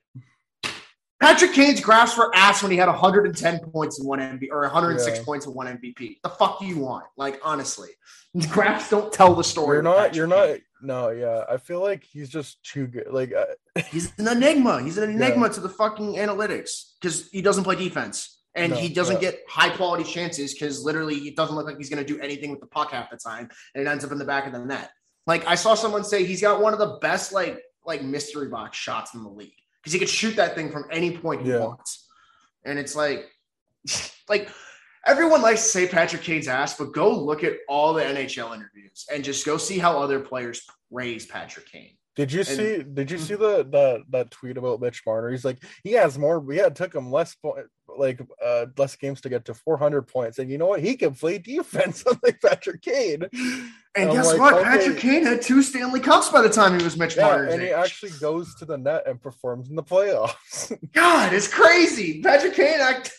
Patrick Kane's graphs were ass when he had 110 points in one MVP or 106 Yeah. points in one MVP. The fuck do you want? Like, honestly, graphs don't tell the story. You're not, you're not, Kane. no, yeah. I feel like he's just too good. Like, uh, He's an enigma. He's an enigma to the fucking analytics because he doesn't play defense and No, he doesn't yeah. get high quality chances because literally it doesn't look like he's going to do anything with the puck half the time and it ends up in the back of the net. Like I saw someone say he's got one of the best like like mystery box shots in the league because he could shoot that thing from any point he Yeah. wants, and it's like like. Everyone likes to say Patrick Kane's ass, but go look at all the NHL interviews and just go see how other players praise Patrick Kane. Did you see, did you see the, that, that tweet about Mitch Marner? He's like, he has more, Yeah, had took him less, po- like, uh, less games to get to 400 points. And you know what? He can play defense unlike Patrick Kane. And I'm guess like, what? okay. Patrick Kane had two Stanley Cups by the time he was Mitch Yeah, Marner's and he actually goes to the net and performs in the playoffs. God, it's crazy. Patrick Kane act.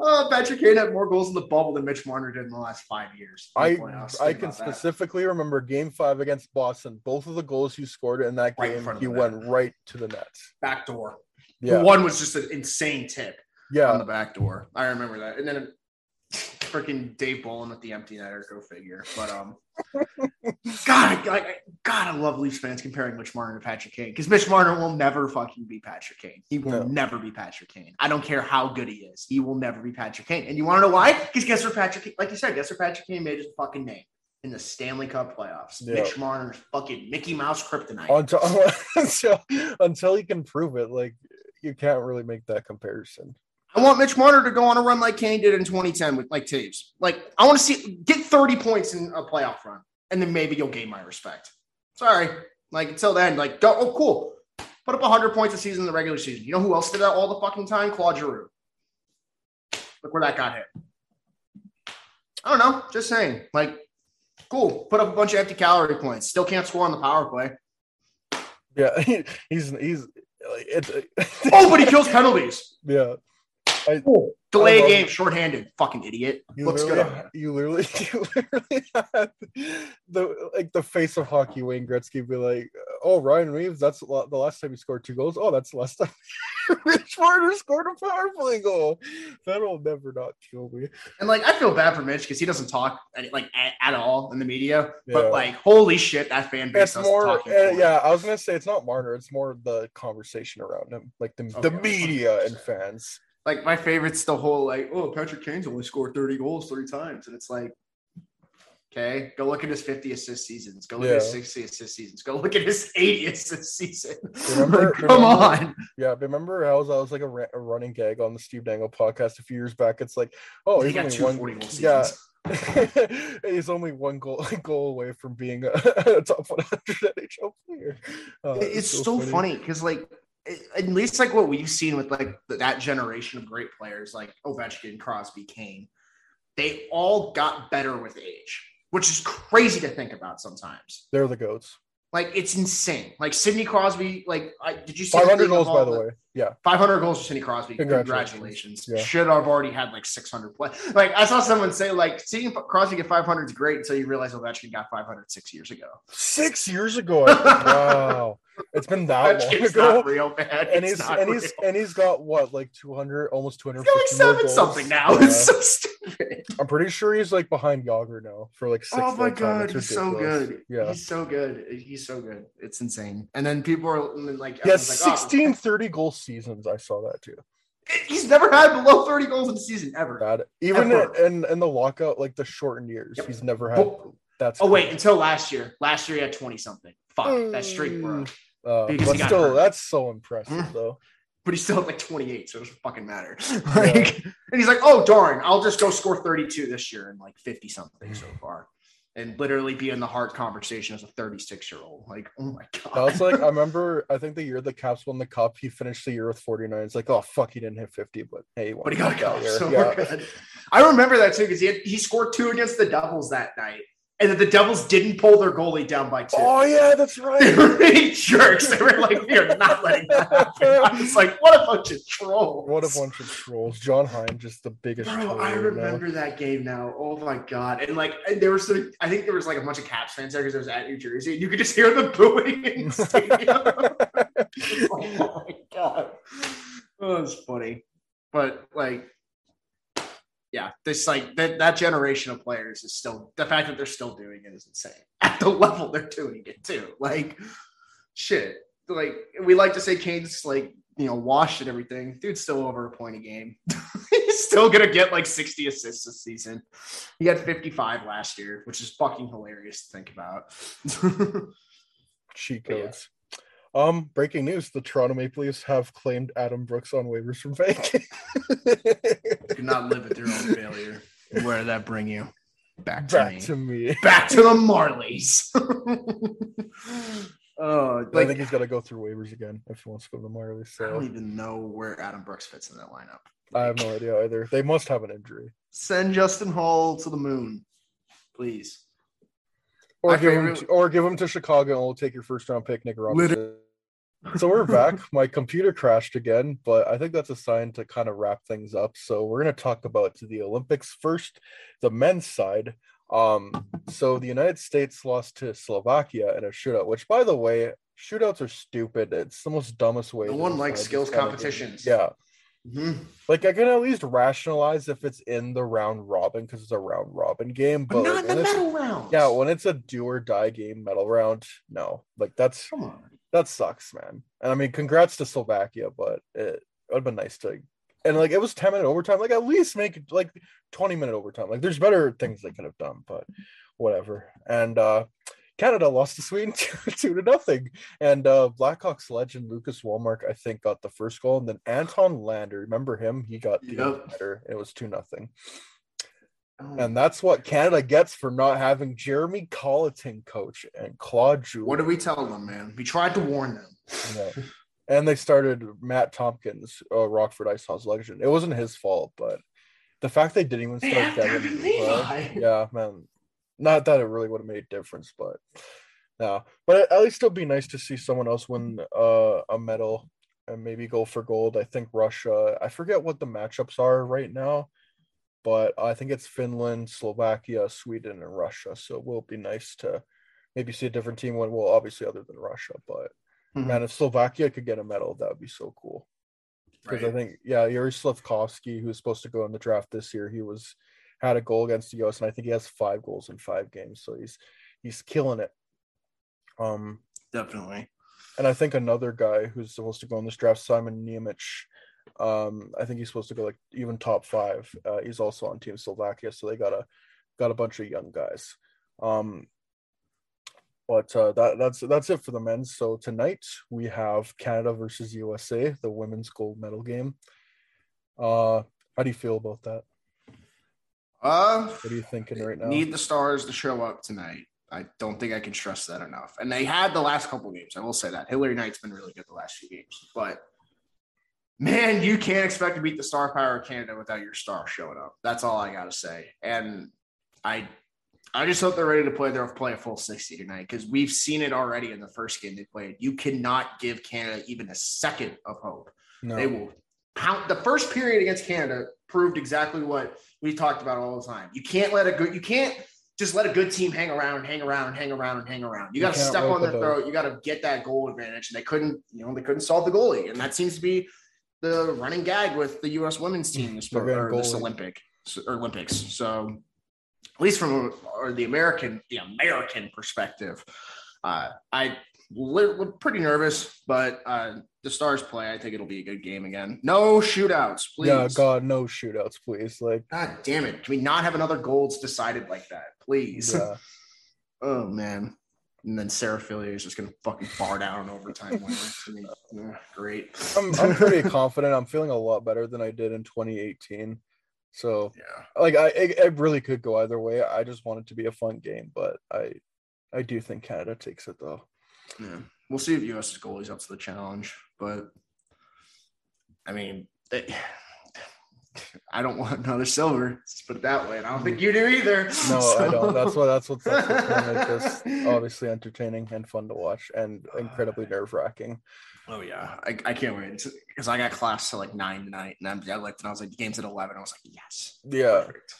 Oh, Patrick Kane had more goals in the bubble than Mitch Marner did in the last five years. I. I can about that. specifically remember Game Five against Boston. Both of the goals he scored in that Right game, of he went right to the net. back door. Yeah, The one was just an insane tip Yeah, on the back door. I remember that. And then freaking Dave Bolland with the empty netter. Go figure. But um, God, I, I, God, I love Leafs fans comparing Mitch Marner to Patrick Kane because Mitch Marner will never fucking be Patrick Kane. He will No. never be Patrick Kane. I don't care how good he is. He will never be Patrick Kane. And you want to know why? Because guess where Patrick, Kane- like you said, guess where Patrick Kane made his fucking name in the Stanley Cup playoffs. Yeah. Mitch Marner's fucking Mickey Mouse kryptonite. Until until until he can prove it, like you can't really make that comparison. I want Mitch Marner to go on a run like Kane did in 2010 with like Toews. Like I want to see get 30 points in a playoff run, and then maybe you'll gain my respect. Sorry, like until then, like go. Oh, cool. Put up 100 points a season in the regular season. You know who else did that all the fucking time? Claude Giroux. Look where that got hit. I don't know. Just saying. Like, cool. Put up a bunch of empty calorie points. Still can't score on the power play. Yeah, he's he's like it's Oh, but he kills penalties. yeah. I, Delay I game, shorthanded. Fucking idiot. You Looks good. him. you literally, you literally had the like the face of hockey. Wayne Gretzky be like, "Oh, Ryan Reaves, that's the last time he scored two goals. Oh, that's the last time Mitch Marner scored a power play goal. That'll never not kill me." And like, I feel bad for Mitch because he doesn't talk any- like at, at all in the media. Yeah. But like, holy shit, that fan base It's more, uh, yeah. I was gonna say it's not Marner. It's more the conversation around him, like the the media and 100%. fans. Like my favorite's the whole like, oh, Patrick Kane's only scored 30 goals three times. And it's like, okay, go look at his 50 assist seasons. Go look at his 60 assist seasons. Go look at his 80 assist season. Remember- Like, come remember- on. Yeah, remember how I was, I was like a, ra- a running gag on the Steve Dangle podcast a few years back. It's like, oh, he got two one. 40 goal yeah, he's only one goal goal away from being a, a top 100 NHL player. Uh, It's so funny because like at least like what we've seen with like that generation of great players like Ovechkin, Crosby, Kane, they all got better with age, which is crazy to think about sometimes. They're the goats. Like it's insane. Like Sidney Crosby, like I did you see Five the hundred thing of goals, by all the way. Yeah, 500 goals for Sidney Crosby. Congratulations. Congratulations. Yeah. Should have already had like 600 play. Like I saw someone say like seeing Crosby get 500 is great until you realize Ovechkin got 500 six years ago. six years ago. Wow, it's been that long ago. not real, man. and It's he's and he's and he's got what like 200 almost 200 He's got like seven something now. It's so stupid. i'm pretty sure he's like behind Jagr now for like six Oh my god, he's so good. yeah he's so good. He's so good. It's insane. And then people are like, everyone's like, oh, 16 30 goal seasons i saw that too he's never had below 30 goals in a season ever. bad even Ever. in, in the lockout like the shortened years Yep. he's never had that's oh wait, until last year. Last year he had 20 something. Fuck, that streak broke. Mm. Uh, because but he got still hurt. that's so impressive Mhm. though but he's still at like 28, so it doesn't fucking matter. like, and he's like, oh darn, I'll just go score 32 this year and like 50 something so far. And literally be in the heart conversation as a 36 year old. Like, oh my god. that was like i remember i think the year the caps won the cup he finished the year with 49 it's like oh fuck he didn't hit 50 but hey he won but he got a cup cup, that year. so yeah. I remember that too because he had, he scored two against the Devils that night, and that the Devils didn't pull their goalie down by two. oh yeah that's right. They were jerks. They were like, we are not letting that happen. I was like, what a bunch of trolls. What a bunch of trolls. John Hynes, just the biggest Bro, troll I right now. remember that game now. Oh my god! And like, and there was some. I think there was like a bunch of Caps fans there because it was at New Jersey. And you could just hear the booing in the stadium. oh my god, oh, was funny. But like, yeah, this like that that generation of players is still the fact that they're still doing it is insane at the level they're doing it too. Like, shit. Like we like to say, Kane's like you know washed and everything. Dude's still over a point a game. He's still gonna get like 60 assists this season. He had 55 last year, which is fucking hilarious to think about. But codes. Um, breaking news: the Toronto Maple Leafs have claimed Adam Brooks on waivers from Vegas. Do not live with your own failure. Where did that bring you? Back to Back me. to me. Back to the Marlies. oh, I like think he's got to go through waivers again if he wants to go to the Marlies. I don't even know where Adam Brooks fits in that lineup. I have no idea either. They must have an injury, Send Justin Holl to the moon, please. or My give him, to, or give him to Chicago, and we'll take your first round pick, Nick Robertson. So we're back. My computer crashed again, but I think that's a sign to kind of wrap things up. So we're going to talk about the Olympics first, the men's side. Um, so the United States lost to Slovakia in a shootout, which, by the way, shootouts are stupid. It's the most dumbest way. No one likes skills this kind of game. competitions. Yeah, Mhm. like I can at least rationalize if it's in the round robin because it's a round robin game, But but, not like, the medal rounds. yeah, when it's a do or die game, medal round, no, like that's come on. That sucks, man. And I mean, congrats to Slovakia, but it would have been nice to. And like, it was 10 minute overtime. Like, at least make it like 20 minute overtime. Like, there's better things they could have done, but whatever. And uh Canada lost to Sweden two, two to nothing. And uh Blackhawks legend Lucas Wallmark, I think, got the first goal. And then Anton Lander, remember him? He got the Yep. better. It was two nothing. And that's what Canada gets for not having Jeremy Colliton coach and Claude Julien. what did we tell them, man? We tried to warn them. Yeah. And they started Matt Tompkins, uh, Rockford IceHogs legend. It wasn't his fault, but the fact they didn't even They start Devon Levi. Yeah, man. Not that it really would have made a difference, but yeah. But at least it'll be nice to see someone else win uh, a medal and maybe go for gold. I think Russia. I forget what the matchups are right now, but I think it's Finland, Slovakia, Sweden, and Russia. So it will be nice to maybe see a different team win. Well, obviously other than Russia, but Mhm. man, if Slovakia could get a medal, that would be so cool. Because I think, yeah, Yuri Slafkovsky, who was supposed to go in the draft this year, he was had a goal against the US, and I think he has five goals in five games, so he's he's killing it. Um, Definitely. and I think another guy who's supposed to go in this draft, Simon Nemec, um, I think he's supposed to go like even top five. Uh, he's also on Team Slovakia, so they got a got a bunch of young guys. Um, but uh, that that's that's it for the men. So tonight we have Canada versus USA, the women's gold medal game. Uh, how do you feel about that? Uh, What are you thinking right now? need the stars to show up tonight. I don't think I can stress that enough. And they had the last couple games. I will say that Hilary Knight's been really good the last few games, but man, you can't expect to beat the star power of Canada without your star showing up. That's all I got to say. And I, I just hope they're ready to play. They'll play a full 60 tonight because we've seen it already in the first game they played. You cannot give Canada even a second of hope. No. They will pound the first period against Canada proved exactly what we talked about all the time. You can't let a good you can't just let a good team hang around and hang around and hang around and hang around. You got to step on their throat. You got to get that goal advantage. And they couldn't, you know, they couldn't solve the goalie. And that seems to be the running gag with the U.S. women's team this, They're or this. Olympic or Olympics. So at least from or the American the American perspective, uh, I li- pretty nervous, but uh, the Stars play. I think it'll be a good game again. No shootouts, please. Yeah, God, no shootouts, please. Like, God damn it! Can we not have another goals decided like that, please? yeah. Oh man. And then Sarah Fillier is just gonna fucking bar down in overtime. Yeah, great. I'm, I'm pretty confident. I'm feeling a lot better than I did in 2018. So, Yeah. like, I it, it really could go either way. I just want it to be a fun game, but I I do think Canada takes it though. Yeah. We'll see if US goalie's up to the challenge, but I mean, they, I don't want another silver. Let's put it that way. And I don't think you do either. No, I don't. That's what that's what's that's what's gonna make this obviously entertaining and fun to watch and incredibly nerve wracking. Oh yeah, I, I can't wait because I got class to like nine tonight, and I'm, I looked and I was like, the game's at eleven. I was like, yes, Yeah, perfect.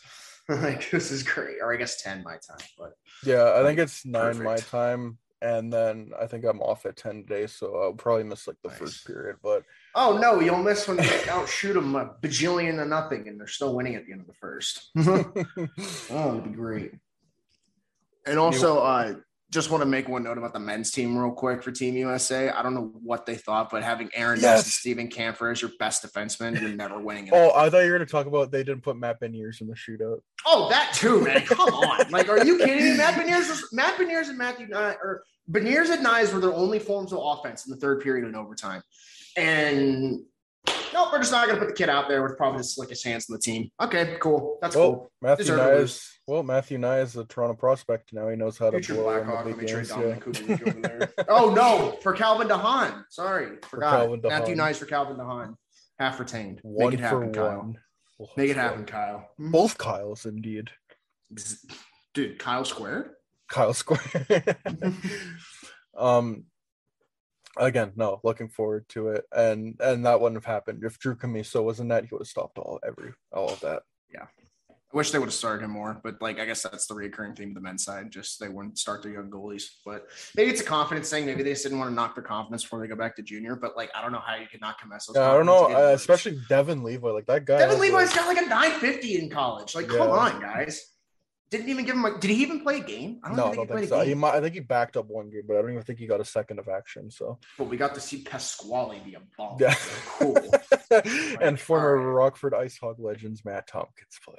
like this is great. Or I guess ten my time, but yeah. I think it's nine my time, and then I think I'm off at ten today, so I'll probably miss like the Nice. first period. But oh no, you'll miss when they outshoot them a bajillion to nothing, and they're still winning at the end of the first. Oh, it'd be great. And also, uh, just want to make one note about the men's team real quick for Team USA. I don't know what they thought, but having Aaron Ness and Stephen Kampfer as your best defenseman, you're never winning. oh, I thought you were gonna talk about they didn't put Matt Beniers in the shootout. Oh, that too, man. Come on. Like, are you kidding me? Matt Beniers, was, Matt Beniers and Matthew Knies, or Beniers and Knies were their only forms of offense in the third period and overtime. And no, we're just not going to put the kid out there with probably the slickest hands in the team. Okay, cool. That's Well, cool. Matthew Deserve to Knies lose. is well, Matthew Knies is a Toronto prospect now. He knows how to Future blow Blackhawk. Let me trade games. Yeah. Over there. oh no, for Calvin de Haan. Sorry, forgot. Calvin Matthew. Knies for Calvin de Haan. Half retained. One Make it happen, for Kyle. Well, Make it happen. Kyle. Both Kyles, indeed. Dude, Kyle squared. Kyle Square. um, again, no, looking forward to it, and and that wouldn't have happened if Drew Commesso was in that. He would have stopped all every all of that. I wish they would have started him more, but like I guess that's the recurring theme of the men's side. Just they wouldn't start their young goalies. But maybe it's a confidence thing. Maybe they just didn't want to knock their confidence before they go back to junior. But like I don't know how you could knock Commesso's Yeah, I don't know, uh, especially Devon Levi, like that guy. Devon Levi's like- got like a 950 in college. Like, come on, guys. Didn't even give him a did he even play a game? I don't No, I don't think he think played so. a He might, I think he backed up one game, but I don't even think he got a second of action. So But we got to see Pasquale be a ball. yeah, Cool. and former. Rockford Ice Hog legends Matt Tompkins play.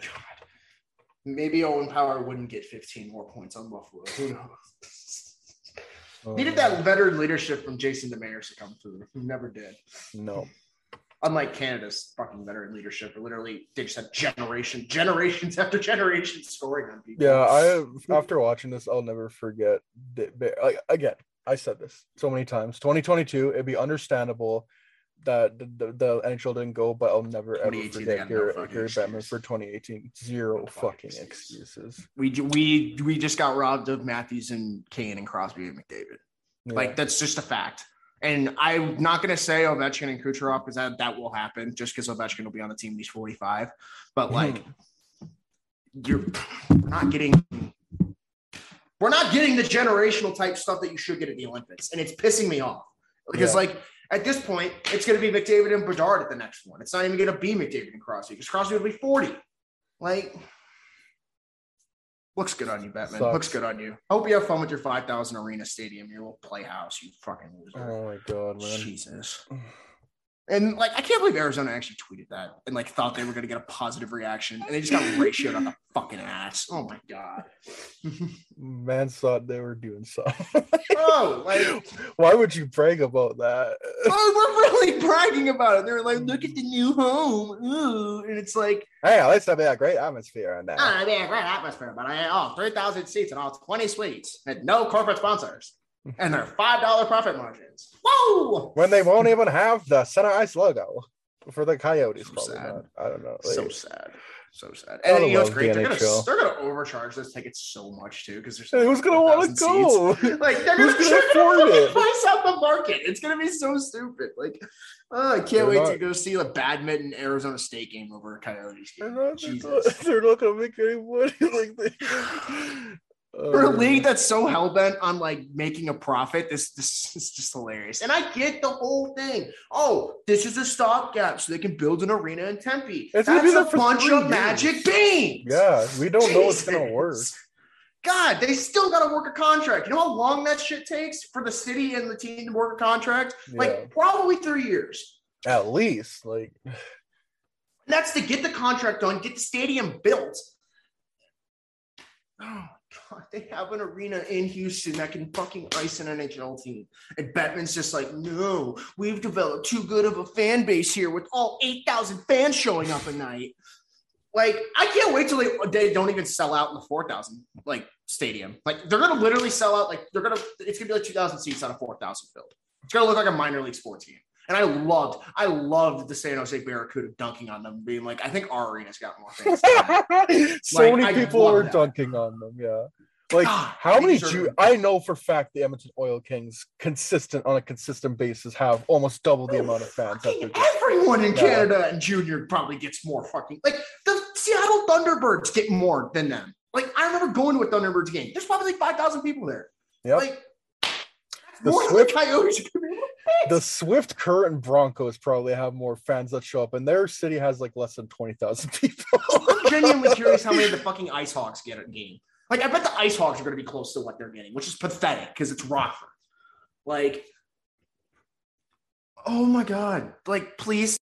Maybe Owen Power wouldn't get 15 more points on Buffalo. Who knows? Oh, Needed that veteran leadership from Jason Demers to come through. Who never did. No, Unlike Canada's fucking veteran leadership, literally they just had generation, generations after generations scoring on people. Yeah, I after watching this, I'll never forget. that- like, Again, I said this so many times. 2022, it'd be understandable that the, the, NHL didn't go, but I'll never ever forget got no Gary, Bettman for 2018. Zero fucking excuses. we we we just got robbed of Matthews and Kane and Crosby and McDavid. Yeah. Like that's just a fact. And I'm not going to say Ovechkin and Kucherov because that, that will happen just because Ovechkin will be on the team. when He's 45, but hmm. like you're we're not getting we're not getting the generational type stuff that you should get at the Olympics, and it's pissing me off because Yeah. like at this point it's going to be McDavid and Bedard at the next one. It's not even going to be McDavid and Crosby because Crosby will be 40. Like. Looks good on you, Bettman. Sucks. Looks good on you. I hope you have fun with your 5,000 arena stadium, your little playhouse, you fucking loser. oh my god, man. Jesus. And like, I can't believe Arizona actually tweeted that and like thought they were going to get a positive reaction, and they just got ratioed on the fucking ass. Oh my god, Man thought they were doing something. bro! Like, Why would you brag about that? oh, we're really bragging about it. They're like, look at the new home, ooh, and it's like, Hey, at least that'd be a great atmosphere on that. ah, it'd a great atmosphere, but I oh, three thousand seats and all twenty suites and no corporate sponsors, and they're five dollar profit margins. Whoa! when they won't even have the center ice logo for the Coyotes. So probably sad. not. I don't know. so sad. So sad. And you know love great? the They're gonna, they're gonna overcharge those tickets so much too because there's hey, who's gonna want to go? Like they're gonna, gonna they're afford gonna it? price out the market. It's gonna be so stupid. Like oh, I can't They're wait not- to go see the badminton Arizona State game over a Coyotes They're game. not, they're not- they're not gonna make any money. like they, For a Uh, league that's so hell bent on like making a profit, this this is just hilarious. And I get the whole thing. Oh, this is a stopgap so they can build an arena in Tempe. It's that's a bunch of magic beans. Yeah, we don't know it's gonna work. God, they still got to work a contract. You know how long that shit takes for the city and the team to work a contract? Yeah. Like probably three years. At least, like, that's to get the contract done, get the stadium built. Oh they have an arena in Houston that can fucking ice an NHL team. And Bettman's just like, no, we've developed too good of a fan base here with all 8,000 fans showing up a night. Like, I can't wait till they, they don't even sell out in the 4,000 like stadium. Like, they're gonna literally sell out. Like, they're gonna, it's gonna be like 2,000 seats out of 4,000 filled. It's gonna look like a minor league sports game. And I loved, I loved the San Jose Barracuda dunking on them, being like, I think our arena's got more fans. so Like, many people were dunking on them. Yeah. Like God, how many Jew. I know for a fact the Edmonton Oil Kings consistent on a consistent basis have almost double the amount of fans that Fucking they're getting. everyone in Yeah. Canada and Junior probably gets more fucking like the Seattle Thunderbirds get more than them. Like I remember going to a Thunderbirds game. There's probably like five thousand people there. Yep. Like The more Swift- the Coyotes are gonna be able to pick. the Swift Current Broncos probably have more fans that show up, and their city has like less than twenty thousand people. I'm genuinely curious how many of the fucking IceHogs get a game. Like I bet the IceHogs are gonna be close to what they're getting, which is pathetic because it's Rockford. Like, oh my god! Like, please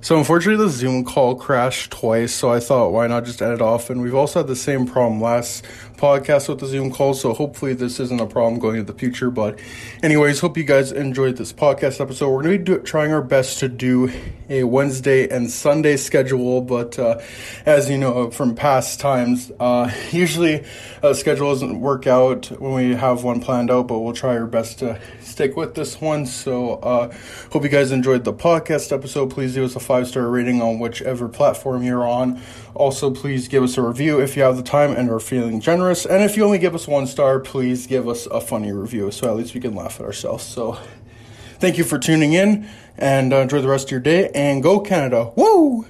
So unfortunately, the Zoom call crashed twice. So I thought, why not just end it off? And we've also had the same problem last podcast with the Zoom call. So hopefully, this isn't a problem going into the future. But, anyways, hope you guys enjoyed this podcast episode. We're going to be do- trying our best to do a Wednesday and Sunday schedule. But uh, as you know from past times, uh, usually uh, schedule doesn't work out when we have one planned out. But we'll try our best to stick with this one. So uh, hope you guys enjoyed the podcast episode. Please give us a five star rating on whichever platform you're on. Also, please give us a review if you have the time and are feeling generous. And if you only give us one star, please give us a funny review so at least we can laugh at ourselves. So thank you for tuning in and uh, enjoy the rest of your day and go Canada. Woo!